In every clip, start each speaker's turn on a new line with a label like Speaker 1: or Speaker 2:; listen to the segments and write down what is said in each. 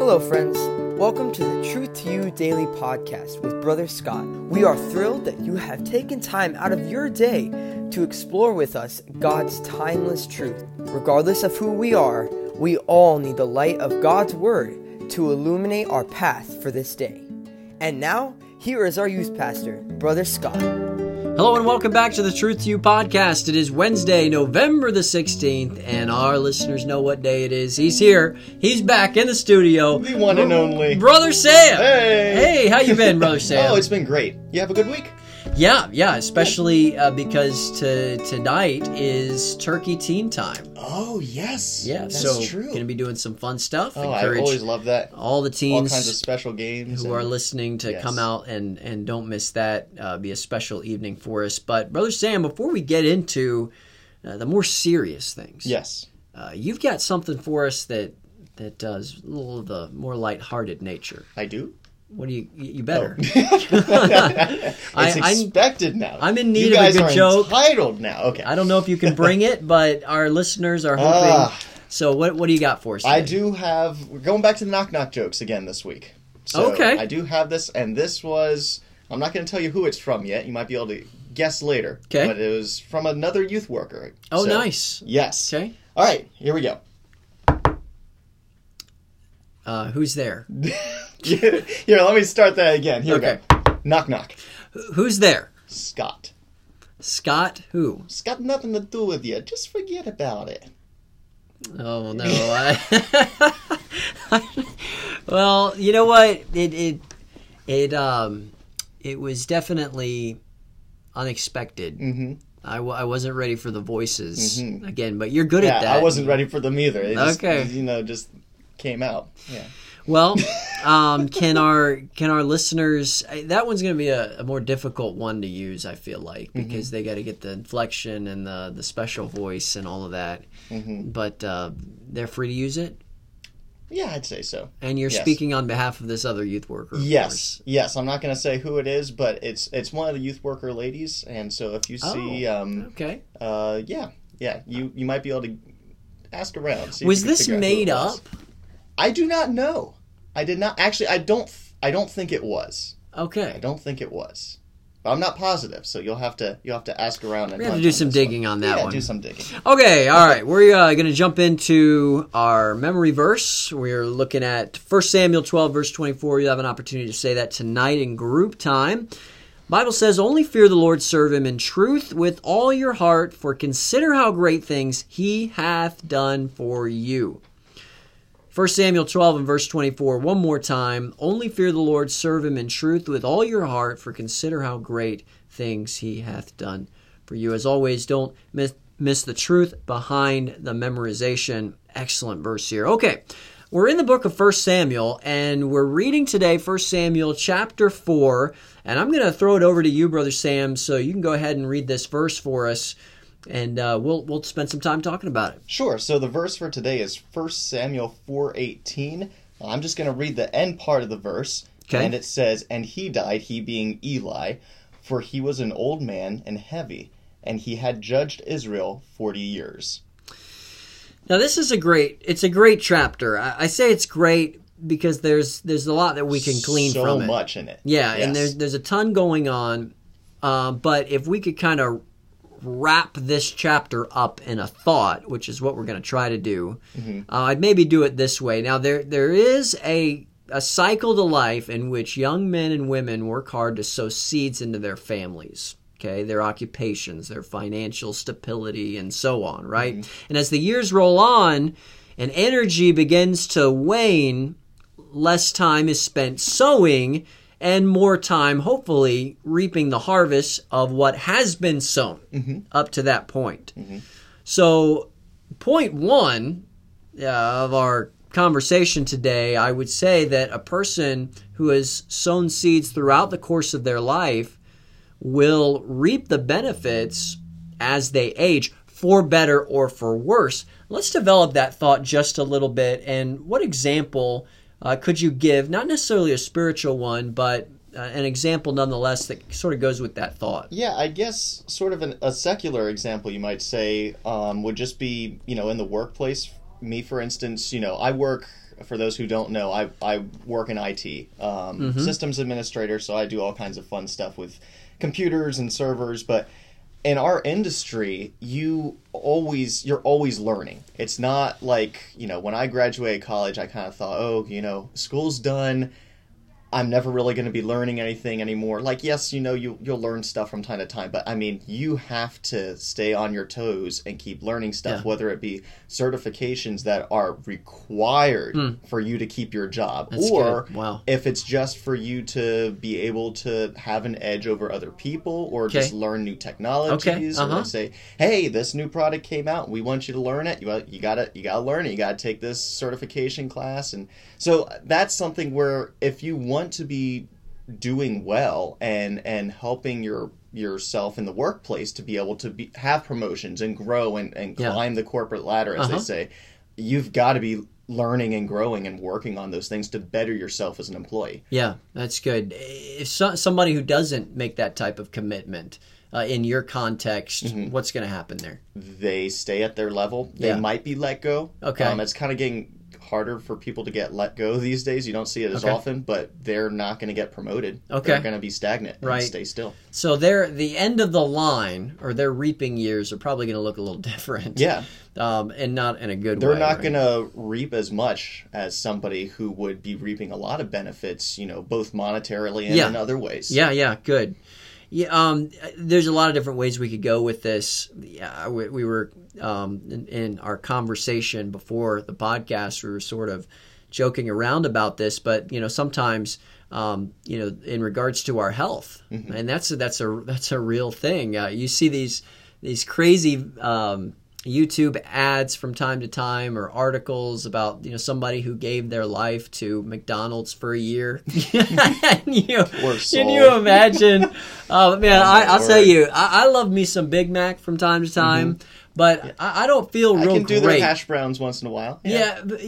Speaker 1: Hello, friends. Welcome to the Truth to You Daily Podcast with Brother Scott. We are thrilled that you have taken time out of your day to explore with us God's timeless truth. Regardless of who we are, we all need the light of God's Word to illuminate our path for this day. And now, here is our youth pastor, Brother Scott.
Speaker 2: Hello and welcome back to the Truth to You podcast. It is Wednesday, November the 16th, and our listeners know what day it is. He's here. He's back in the studio.
Speaker 3: The one and only.
Speaker 2: Brother Sam.
Speaker 3: Hey.
Speaker 2: Hey, how you been, Brother oh, Sam?
Speaker 3: Oh, it's been great. You have a good week?
Speaker 2: Yeah, yeah, especially uh, because to, tonight is Turkey Teen Time.
Speaker 3: Oh, yes.
Speaker 2: Yeah,
Speaker 3: that's
Speaker 2: so
Speaker 3: true.
Speaker 2: going to be doing some fun stuff.
Speaker 3: oh, I always love that.
Speaker 2: all the teens, All
Speaker 3: kinds of special games.
Speaker 2: who
Speaker 3: and-
Speaker 2: are listening to
Speaker 3: Yes.
Speaker 2: come out and and don't miss that. Uh, be a special evening for us. But brother Sam, before we get into uh, the more serious things,
Speaker 3: Yes.
Speaker 2: uh, you've got something for us that that does a little of the more lighthearted nature.
Speaker 3: I do.
Speaker 2: What do you? You better.
Speaker 3: it's
Speaker 2: I- I'm-
Speaker 3: expected now.
Speaker 2: I'm in need of a good joke.
Speaker 3: entitled now. Okay.
Speaker 2: I don't know if you can bring it, but our listeners are hoping.
Speaker 3: Ah.
Speaker 2: so what what do you got for us?
Speaker 3: I do have. We're going back to the knock knock jokes again this week. So
Speaker 2: Okay.
Speaker 3: I do have this, and this was. I'm not going to tell you who it's from yet. You might be able to guess later.
Speaker 2: Okay.
Speaker 3: But it was from another youth worker.
Speaker 2: Oh,
Speaker 3: So,
Speaker 2: nice.
Speaker 3: Yes.
Speaker 2: Okay.
Speaker 3: All right. Here we go.
Speaker 2: Uh, who's there?
Speaker 3: Here, let me start that again. Here
Speaker 2: Okay.
Speaker 3: we go. Knock knock.
Speaker 2: Who's there?
Speaker 3: Scott.
Speaker 2: Scott. Who?
Speaker 3: It's got nothing to do with you. Just forget about it.
Speaker 2: Oh no! I, well, you know what? It it it um it was definitely unexpected.
Speaker 3: Mm-hmm.
Speaker 2: I, w- I wasn't ready for the voices
Speaker 3: Mhm.
Speaker 2: again, but you're good
Speaker 3: Yeah,
Speaker 2: at that.
Speaker 3: I wasn't ready for them either. It just,
Speaker 2: Okay.
Speaker 3: You know, just came out. Yeah.
Speaker 2: Well, um, can our can our listeners? That one's going to be a, a more difficult one to use. I feel like
Speaker 3: Mm-hmm.
Speaker 2: because they got to get the inflection and the the special voice and all of that.
Speaker 3: Mm-hmm.
Speaker 2: But uh, they're free to use it,
Speaker 3: Yeah, I'd say so.
Speaker 2: and you're
Speaker 3: Yes.
Speaker 2: speaking on behalf of this other youth worker.
Speaker 3: Yes, yes. I'm not going to say who it is, but it's it's one of the youth worker ladies, and so if you see,
Speaker 2: Oh.
Speaker 3: um,
Speaker 2: Okay.
Speaker 3: uh, yeah, yeah, you you might be able to ask around. see
Speaker 2: Was this
Speaker 3: figure out who
Speaker 2: made up?
Speaker 3: I do not know. I did not actually. I don't. I don't think it was.
Speaker 2: Okay.
Speaker 3: I don't think it was. But I'm not positive, so you'll have to you'll have to ask around and
Speaker 2: We have to do some digging
Speaker 3: one.
Speaker 2: on that one.
Speaker 3: yeah,
Speaker 2: one.
Speaker 3: do some digging.
Speaker 2: Okay, all right. We're uh, going to jump into our memory verse. We're looking at 1 Samuel 12, verse 24. You have an opportunity to say that tonight in group time. Bible says, Only fear the Lord, serve him in truth with all your heart, for consider how great things he hath done for you. 1 Samuel 12 and verse 24, one more time. Only fear the Lord, serve him in truth with all your heart, for consider how great things he hath done for you. As always, don't miss, miss the truth behind the memorization. Excellent verse here. Okay, we're in the book of 1 Samuel, and we're reading today 1 Samuel chapter 4. And I'm going to throw it over to you, Brother Sam, so you can go ahead and read this verse for us, and uh, we'll, we'll spend some time talking about it.
Speaker 3: Sure. So the verse for today is 1 Samuel 4:18. I'm just going to read the end part of the verse,
Speaker 2: Okay.
Speaker 3: and it says, "And he died, he being Eli, for he was an old man and heavy, and he had judged Israel 40 years."
Speaker 2: Now this is a great it's a great chapter. I, I say it's great because there's there's a lot that we can glean
Speaker 3: so
Speaker 2: from it.
Speaker 3: So much in it.
Speaker 2: Yeah,
Speaker 3: Yes.
Speaker 2: and there's there's a ton going on. Uh, but if we could kind of wrap this chapter up in a thought, which is what we're going to try to do,
Speaker 3: Mm-hmm.
Speaker 2: uh, I'd maybe do it this way. Now there there is a a cycle to life in which young men and women work hard to sow seeds into their families. Okay, their occupations, their financial stability, and so on, right? And as the years roll on and energy begins to wane, less time is spent sowing and more time, hopefully, reaping the harvest of what has been sown up to that point. So, point one uh, of our conversation today, I would say that a person who has sown seeds throughout the course of their life will reap the benefits as they age for better or for worse. Let's develop that thought just a little bit. And what example uh, could you give? Not necessarily a spiritual one, but uh, an example nonetheless that sort of goes with that thought.
Speaker 3: Yeah, I guess sort of an, a secular example you might say um, would just be, you know, in the workplace me, for instance, you know, I work. For those who don't know, I I work in IT, um, systems administrator. So I do all kinds of fun stuff with computers and servers. But in our industry, you always you're always learning. It's not like you know when I graduated college, I kind of thought, oh, you know, school's done. I'm never really going to be learning anything anymore. Like, yes, you know, you you'll learn stuff from time to time, but I mean, you have to stay on your toes and keep learning stuff,
Speaker 2: Yeah.
Speaker 3: whether it be certifications that are required for you to keep your job.
Speaker 2: That's
Speaker 3: or.
Speaker 2: Wow.
Speaker 3: if it's just for you to be able to have an edge over other people, or
Speaker 2: Okay.
Speaker 3: just learn new technologies,
Speaker 2: uh-huh.
Speaker 3: or say, hey, this new product came out, we want you to learn it. You you gotta you gotta learn it. You gotta take this certification class, and so that's something where if you want to be doing well and and helping your yourself in the workplace to be able to be have promotions and grow and, and
Speaker 2: Yeah.
Speaker 3: climb the corporate ladder as
Speaker 2: Uh-huh.
Speaker 3: they say you've got to be learning and growing and working on those things to better yourself as an employee
Speaker 2: Yeah, that's good. If so, somebody who doesn't make that type of commitment uh, in your context,
Speaker 3: Mm-hmm.
Speaker 2: what's going to happen there?
Speaker 3: they stay at their level they
Speaker 2: Yeah.
Speaker 3: might be let go
Speaker 2: Okay.
Speaker 3: um, it's kind of getting harder for people to get let go these days you don't see it as
Speaker 2: Okay.
Speaker 3: often but they're not going to get promoted
Speaker 2: Okay.
Speaker 3: they're going to be stagnant and
Speaker 2: Right.
Speaker 3: stay still
Speaker 2: So they're the end of the line or their reaping years are probably going to look a little different.
Speaker 3: yeah
Speaker 2: um, and not in a good
Speaker 3: they're
Speaker 2: way.
Speaker 3: not
Speaker 2: right?
Speaker 3: going to reap as much as somebody who would be reaping a lot of benefits, you know, both monetarily and
Speaker 2: Yeah.
Speaker 3: in other ways.
Speaker 2: Yeah, yeah, good. Yeah, um, there's a lot of different ways we could go with this. Yeah, we, we were um, in, in our conversation before the podcast. We were sort of joking around about this, but you know, sometimes um, you know, in regards to our health, and that's a, that's a that's a real thing. Uh, you see these these crazy. Um, YouTube ads from time to time or articles about you know somebody who gave their life to McDonald's for a year. and you, can you imagine? Oh man,
Speaker 3: Oh,
Speaker 2: I, I'll tell you, I, I love me some Big Mac from time to time, but I, I don't feel
Speaker 3: Mm-hmm. I
Speaker 2: real
Speaker 3: can do
Speaker 2: great.
Speaker 3: their hash browns once in a while.
Speaker 2: Yeah, but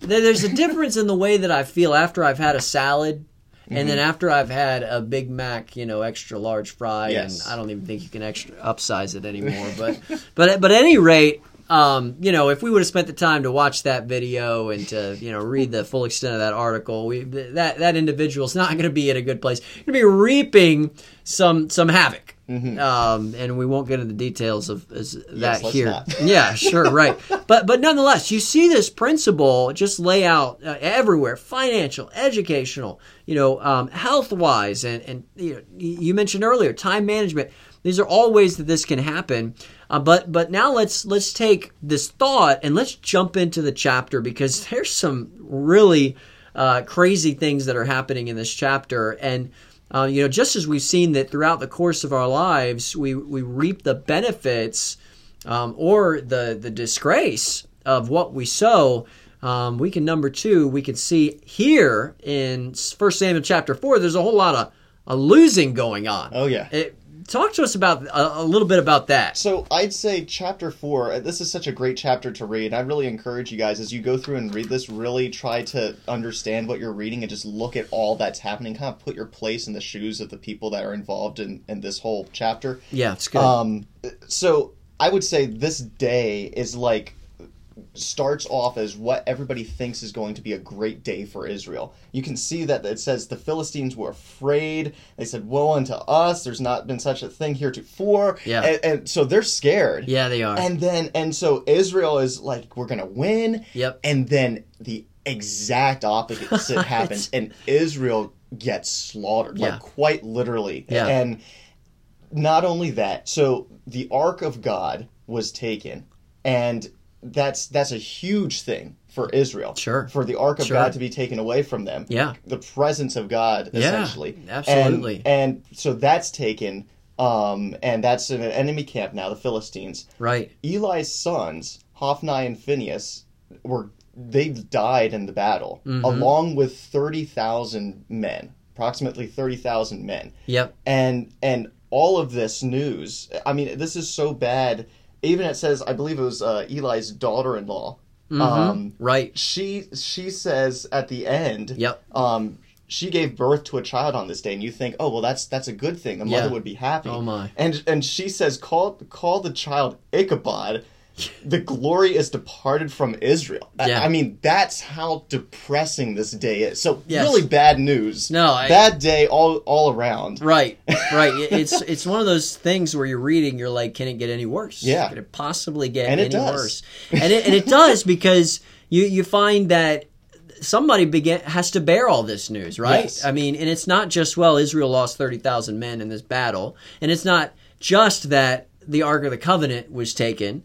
Speaker 2: there's a difference in the way that I feel after I've had a salad. And then
Speaker 3: Mm-hmm.
Speaker 2: after I've had a Big Mac, you know, extra large fry,
Speaker 3: Yes.
Speaker 2: and I don't even think you can extra upsize it anymore. But, but, but at any rate, um, you know, if we would have spent the time to watch that video and to, you know, read the full extent of that article, we that that individual's not going to be in a good place. Going to be reaping some some havoc. Um, and we won't get into the details of as, that
Speaker 3: let's
Speaker 2: here. Yeah, sure, right. But but nonetheless, you see this principle just lay out uh, everywhere: financial, educational, you know, um, health wise, and and you, know, you mentioned earlier time management. These are all ways that this can happen. Uh, but but now let's let's take this thought and let's jump into the chapter because there's some really uh, crazy things that are happening in this chapter and. Uh, you know, just as we've seen that throughout the course of our lives, we, we reap the benefits um, or the the disgrace of what we sow. Um, we can number two, we can see here in First Samuel chapter four. There's a whole lot of a losing going on.
Speaker 3: Oh, yeah.
Speaker 2: It, talk to us about a, a little bit about that.
Speaker 3: So I'd say chapter four. uh, This is such a great chapter to read. I really encourage you guys as you go through and read this. Really try to understand what you're reading and just look at all that's happening. Kind of put your place in the shoes of the people that are involved in in this whole chapter.
Speaker 2: Yeah, it's good.
Speaker 3: Um, so I would say this day is like starts off as what everybody thinks is going to be a great day for Israel. You can see that it says the Philistines were afraid. They said, "Woe unto us! There's not been such a thing heretofore."
Speaker 2: Yeah.
Speaker 3: and, and so they're scared.
Speaker 2: yeah, they are.
Speaker 3: And then and so Israel is like, "We're gonna win."
Speaker 2: Yep.
Speaker 3: And then the exact opposite happens, and Israel gets slaughtered,
Speaker 2: Yeah.
Speaker 3: like quite literally.
Speaker 2: Yeah.
Speaker 3: And not only that, so the ark of God was taken, and that's that's a huge thing for Israel.
Speaker 2: Sure.
Speaker 3: For the ark of
Speaker 2: Sure.
Speaker 3: God to be taken away from them.
Speaker 2: Yeah.
Speaker 3: The presence of God,
Speaker 2: Yeah,
Speaker 3: essentially.
Speaker 2: absolutely.
Speaker 3: And, and so that's taken, um, and that's in an enemy camp now, the Philistines.
Speaker 2: right.
Speaker 3: Eli's sons, Hophni and Phinehas, were they died in the battle,
Speaker 2: Mm-hmm.
Speaker 3: along with thirty thousand men, approximately thirty thousand men
Speaker 2: Yep.
Speaker 3: and and all of this news i mean this is so bad even it says i believe it was uh, eli's daughter-in-law um,
Speaker 2: Right.
Speaker 3: she she says at the end
Speaker 2: Yep.
Speaker 3: um, she gave birth to a child on this day and you think oh well that's that's a good thing the mother
Speaker 2: Yeah.
Speaker 3: would be happy
Speaker 2: Oh, my.
Speaker 3: and and she says call call the child ichabod the glory is departed from Israel. I-
Speaker 2: Yeah.
Speaker 3: I, mean, that's how depressing this day is. So
Speaker 2: Yes.
Speaker 3: really bad news.
Speaker 2: No, I-
Speaker 3: bad day all all around.
Speaker 2: Right, right. It's it's one of those things where you're reading, you're like, can it get any worse?
Speaker 3: Yeah.
Speaker 2: Can it possibly get
Speaker 3: And
Speaker 2: any worse? And it, and it does because you you find that somebody begin has to bear all this news, right?
Speaker 3: Yes.
Speaker 2: I mean, and it's not just well, Israel lost thirty thousand men in this battle, and it's not just that the Ark of the Covenant was taken.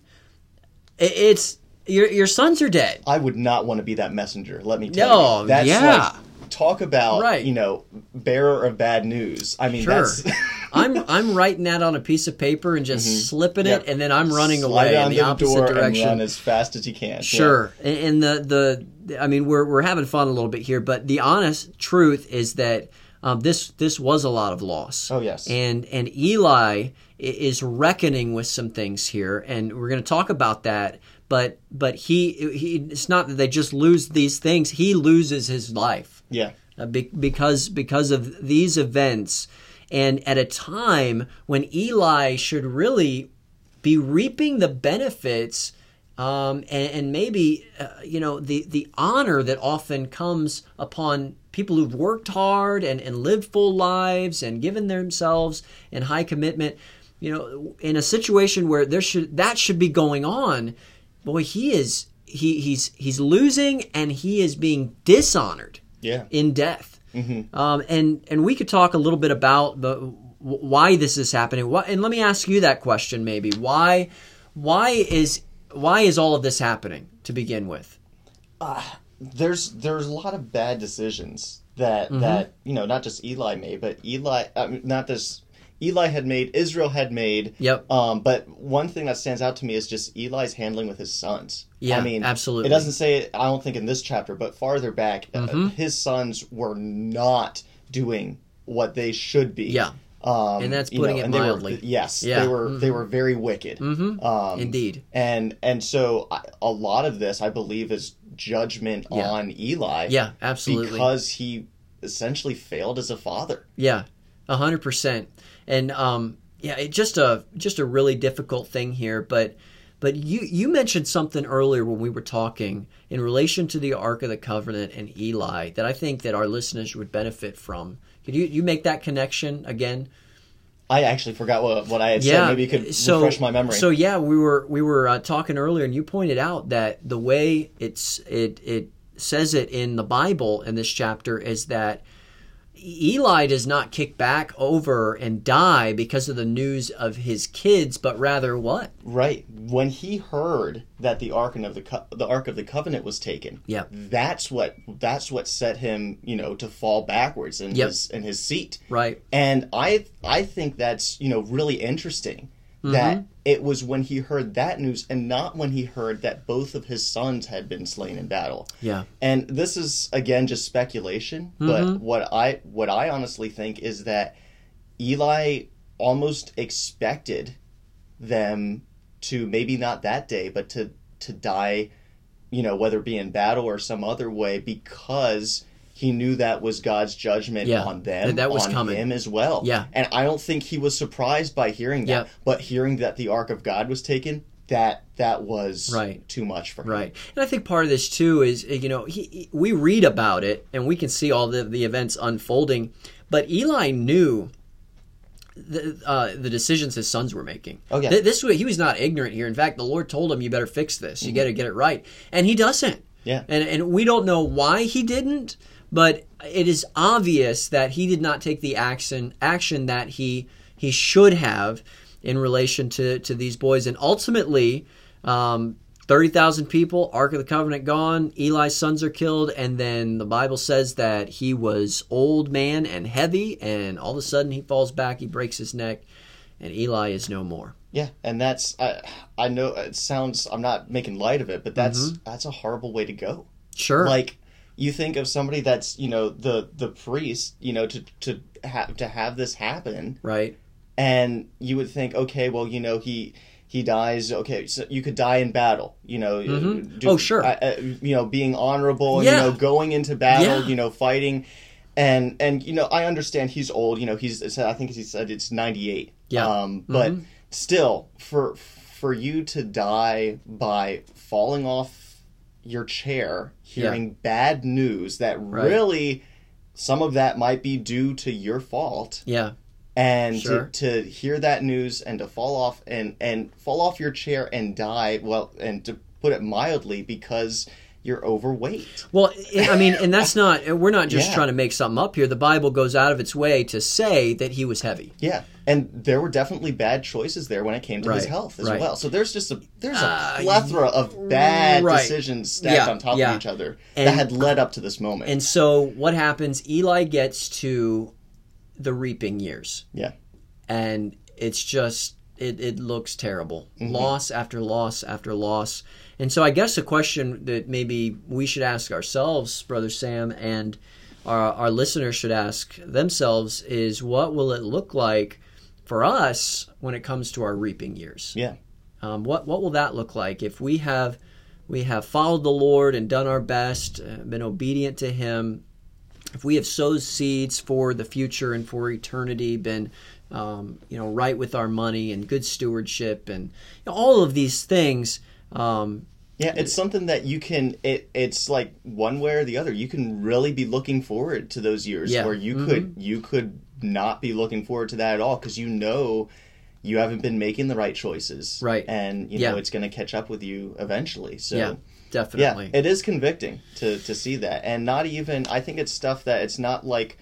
Speaker 2: It, it's your your sons are dead.
Speaker 3: I would not want to be that messenger. Let me tell
Speaker 2: No,
Speaker 3: you. That's
Speaker 2: yeah.
Speaker 3: like talk about
Speaker 2: Right.
Speaker 3: you know bearer of bad news. I mean,
Speaker 2: Sure.
Speaker 3: that's
Speaker 2: I'm I'm writing that on a piece of paper and just slipping
Speaker 3: Yep.
Speaker 2: it, and then I'm running
Speaker 3: Slide
Speaker 2: away in
Speaker 3: onto
Speaker 2: the opposite direction.
Speaker 3: and run as fast as you can. Yeah.
Speaker 2: Sure, and, and the the I mean we're we're having fun a little bit here, but the honest truth is that um, this this was a lot of loss.
Speaker 3: Oh, yes.
Speaker 2: and and Eli is reckoning with some things here, and we're going to talk about that. But but he he it's not that they just lose these things; he loses his life
Speaker 3: Yeah.
Speaker 2: uh, be- because because of these events, and at a time when Eli should really be reaping the benefits um, and, and maybe uh, you know the the honor that often comes upon people who've worked hard and, and lived full lives and given themselves in high commitment you know in a situation where there should that should be going on boy he is he he's he's losing and he is being dishonored
Speaker 3: Yeah.
Speaker 2: in death. Um, and and we could talk a little bit about the why this is happening. Why, and let me ask you that question, maybe why why is why is all of this happening to begin with?
Speaker 3: there's there's a lot of bad decisions that
Speaker 2: Mm-hmm.
Speaker 3: that you know not just Eli made, but Eli mean, not this Eli had made Israel had made.
Speaker 2: Yep.
Speaker 3: Um, but one thing that stands out to me is just Eli's handling with his sons.
Speaker 2: Yeah,
Speaker 3: I mean,
Speaker 2: absolutely.
Speaker 3: It doesn't say it. I don't think in this chapter, but farther back, uh,
Speaker 2: Mm-hmm.
Speaker 3: his sons were not doing what they should be.
Speaker 2: Yeah.
Speaker 3: Um,
Speaker 2: And that's
Speaker 3: you
Speaker 2: putting
Speaker 3: know,
Speaker 2: it
Speaker 3: they were-
Speaker 2: mildly.
Speaker 3: yes,
Speaker 2: Yeah.
Speaker 3: they were they were very wicked.
Speaker 2: Mhm.
Speaker 3: Um,
Speaker 2: Indeed.
Speaker 3: and and so I- a lot of this, I believe, is judgment
Speaker 2: Yeah.
Speaker 3: on Eli.
Speaker 2: Yeah, absolutely.
Speaker 3: because he essentially failed as a father.
Speaker 2: Yeah, a hundred percent. And um, yeah, it just a just a really difficult thing here. But but you you mentioned something earlier when we were talking in relation to the Ark of the Covenant and Eli that I think that our listeners would benefit from. Could you you make that connection again?
Speaker 3: I actually forgot what, what I had
Speaker 2: Yeah,
Speaker 3: said. Maybe you could
Speaker 2: so,
Speaker 3: refresh my memory.
Speaker 2: So yeah, we were we were uh, talking earlier, and you pointed out that the way it's it it says it in the Bible in this chapter is that Eli does not kick back over and die because of the news of his kids, but rather what?
Speaker 3: right when he heard that the ark of the Co- the ark of the covenant was taken,
Speaker 2: Yeah.
Speaker 3: that's what that's what set him, you know, to fall backwards in
Speaker 2: Yep.
Speaker 3: his in his seat.
Speaker 2: Right.
Speaker 3: And I I think that's you know really interesting that mm-hmm. It was when he heard that news and not when he heard that both of his sons had been slain in battle.
Speaker 2: Yeah.
Speaker 3: And this is again just speculation, but mm-hmm. what I what I honestly think is that Eli almost expected them to maybe not that day, but to to die, you know, whether it be in battle or some other way, because he knew that was God's judgment
Speaker 2: Yeah,
Speaker 3: on them,
Speaker 2: that that was
Speaker 3: on
Speaker 2: coming.
Speaker 3: him as well.
Speaker 2: Yeah.
Speaker 3: and I don't think he was surprised by hearing that,
Speaker 2: Yep.
Speaker 3: but hearing that the Ark of God was taken, that that was
Speaker 2: Right.
Speaker 3: too much for him.
Speaker 2: Right, and I think part of this too is you know he, he- we read about it and we can see all the the events unfolding, but Eli knew the uh, the decisions his sons were making.
Speaker 3: Oh, yeah.
Speaker 2: Th- this way he was not ignorant here. In fact, the Lord told him, "You better fix this. You got to get it right," and he doesn't.
Speaker 3: Yeah.
Speaker 2: and and we don't know why he didn't, but it is obvious that he did not take the action action that he he should have in relation to to these boys, and ultimately. Um, 30,000 people, Ark of the Covenant gone, Eli's sons are killed, and then the Bible says that he was old man and heavy, and all of a sudden he falls back, he breaks his neck, and Eli is no more.
Speaker 3: Yeah, and that's I I know it sounds I'm not making light of it, but that's
Speaker 2: Mm-hmm.
Speaker 3: that's a horrible way to go.
Speaker 2: Sure.
Speaker 3: Like you think of somebody that's you know the the priest, you know, to to have to have this happen,
Speaker 2: right?
Speaker 3: and you would think, okay, well, you know, he he dies. Okay, so you could die in battle. You know,
Speaker 2: Mhm.
Speaker 3: do-
Speaker 2: Oh, sure.
Speaker 3: uh, uh, you know, being honorable.
Speaker 2: Yeah.
Speaker 3: You know, going into battle.
Speaker 2: Yeah.
Speaker 3: You know, fighting. And and you know, I understand he's old. You know, he's I think he said it's ninety eight.
Speaker 2: Yeah.
Speaker 3: Um, but
Speaker 2: Mhm.
Speaker 3: still, for for you to die by falling off your chair, hearing bad news that
Speaker 2: Right.
Speaker 3: really some of that might be due to your fault
Speaker 2: Yeah.
Speaker 3: and
Speaker 2: Sure.
Speaker 3: to, to hear that news and to fall off and and fall off your chair and die well and to put it mildly because you're overweight
Speaker 2: Well, I mean, and that's not, we're not just
Speaker 3: Yeah.
Speaker 2: trying to make something up here. The Bible goes out of its way to say that he was heavy.
Speaker 3: yeah and there were definitely bad choices there when it came to his health as
Speaker 2: right.
Speaker 3: well so there's just a there's a
Speaker 2: Uh,
Speaker 3: plethora of bad
Speaker 2: right.
Speaker 3: decisions stacked
Speaker 2: Yeah,
Speaker 3: on top
Speaker 2: yeah.
Speaker 3: of each other
Speaker 2: And-
Speaker 3: that had led up to this moment
Speaker 2: And so what happens? Eli gets to the reaping years.
Speaker 3: yeah
Speaker 2: and it's just it, it looks terrible
Speaker 3: Mm-hmm.
Speaker 2: loss after loss after loss and so i guess a question that maybe we should ask ourselves brother sam and our, our listeners should ask themselves is what will it look like for us when it comes to our reaping years
Speaker 3: yeah
Speaker 2: um, what what will that look like if we have we have followed the Lord and done our best, uh, been obedient to Him? If we have sowed seeds for the future and for eternity, been um, you know right with our money and good stewardship and you know, all of these things. Um,
Speaker 3: Yeah, it's something that you can. It it's like one way or the other. You can really be looking forward to those years
Speaker 2: Yeah.
Speaker 3: where you could you could not be looking forward to that at all because you know you haven't been making the right choices,
Speaker 2: Right.
Speaker 3: And you
Speaker 2: Yeah.
Speaker 3: know it's going to catch up with you eventually. So
Speaker 2: yeah, definitely.
Speaker 3: yeah, it is convicting to to see that, and not even. I think it's stuff that it's not like.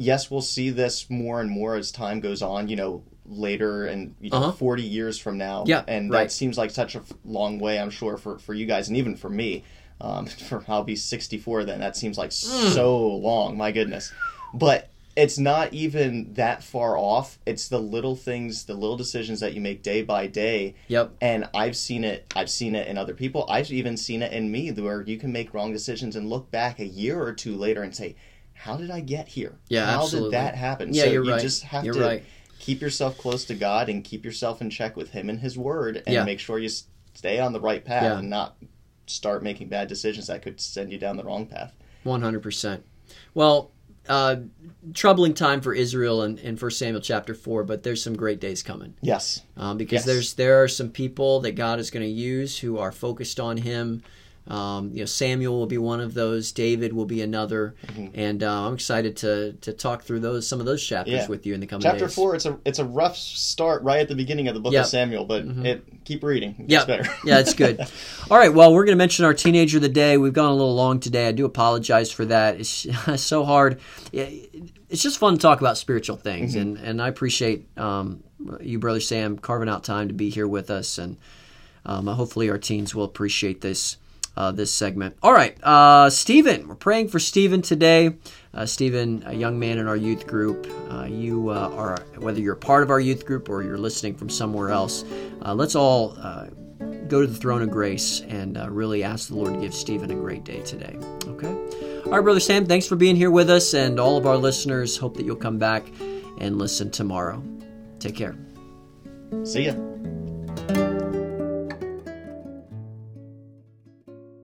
Speaker 3: Yes, we'll see this more and more as time goes on. You know, later and you know,
Speaker 2: Uh-huh.
Speaker 3: forty years from now.
Speaker 2: Yeah,
Speaker 3: and
Speaker 2: right.
Speaker 3: that seems like such a long way. I'm sure for for you guys, and even for me. Um, for I'll be 64 then. That seems like
Speaker 2: Mm.
Speaker 3: so long. My goodness, but it's not even that far off. It's the little things, the little decisions that you make day by day
Speaker 2: Yep.
Speaker 3: and I've seen it. I've seen it in other people. I've even seen it in me, where you can make wrong decisions and look back a year or two later and say, "How did I get here?
Speaker 2: Yeah,
Speaker 3: how
Speaker 2: absolutely.
Speaker 3: did that happen?"
Speaker 2: Yeah,
Speaker 3: so
Speaker 2: you're
Speaker 3: you
Speaker 2: right.
Speaker 3: just have
Speaker 2: You're
Speaker 3: to
Speaker 2: right.
Speaker 3: keep yourself close to God and keep yourself in check with Him and His Word, and
Speaker 2: Yeah.
Speaker 3: make sure you stay on the right path
Speaker 2: Yeah.
Speaker 3: and not start making bad decisions that could send you down the wrong path.
Speaker 2: One hundred percent. Well, uh, troubling time for Israel in, in 1 Samuel chapter four, but there's some great days coming.
Speaker 3: Yes.
Speaker 2: um, because
Speaker 3: Yes.
Speaker 2: there's there are some people that God is going to use who are focused on Him. Um, you know, Samuel will be one of those. David will be another,
Speaker 3: Mm-hmm.
Speaker 2: and uh, I'm excited to to talk through those some of those chapters
Speaker 3: Yeah.
Speaker 2: with you in the coming days.
Speaker 3: Chapter
Speaker 2: days.
Speaker 3: four. It's a it's a rough start right at the beginning of the book
Speaker 2: Yep. Mm-hmm.
Speaker 3: of Samuel, but it keep reading. It
Speaker 2: Yeah,
Speaker 3: better.
Speaker 2: yeah, it's good. All right, well, we're going to mention our teenager of the day. We've gone a little long today. I do apologize for that. It's so hard. It's just fun to talk about spiritual things,
Speaker 3: Mm-hmm.
Speaker 2: and and I appreciate um, you, brother Sam, carving out time to be here with us, and um, hopefully our teens will appreciate this. Uh, this segment. All right, uh, Stephen. We're praying for Stephen today. Uh, Stephen, a young man in our youth group. Uh, you uh, are, whether you're a part of our youth group or you're listening from somewhere else, uh, let's all uh, go to the throne of grace and uh, really ask the Lord to give Stephen a great day today. Okay? All right, Brother Sam, thanks for being here with us, and all of our listeners hope that you'll come back and listen tomorrow. Take care.
Speaker 3: See ya.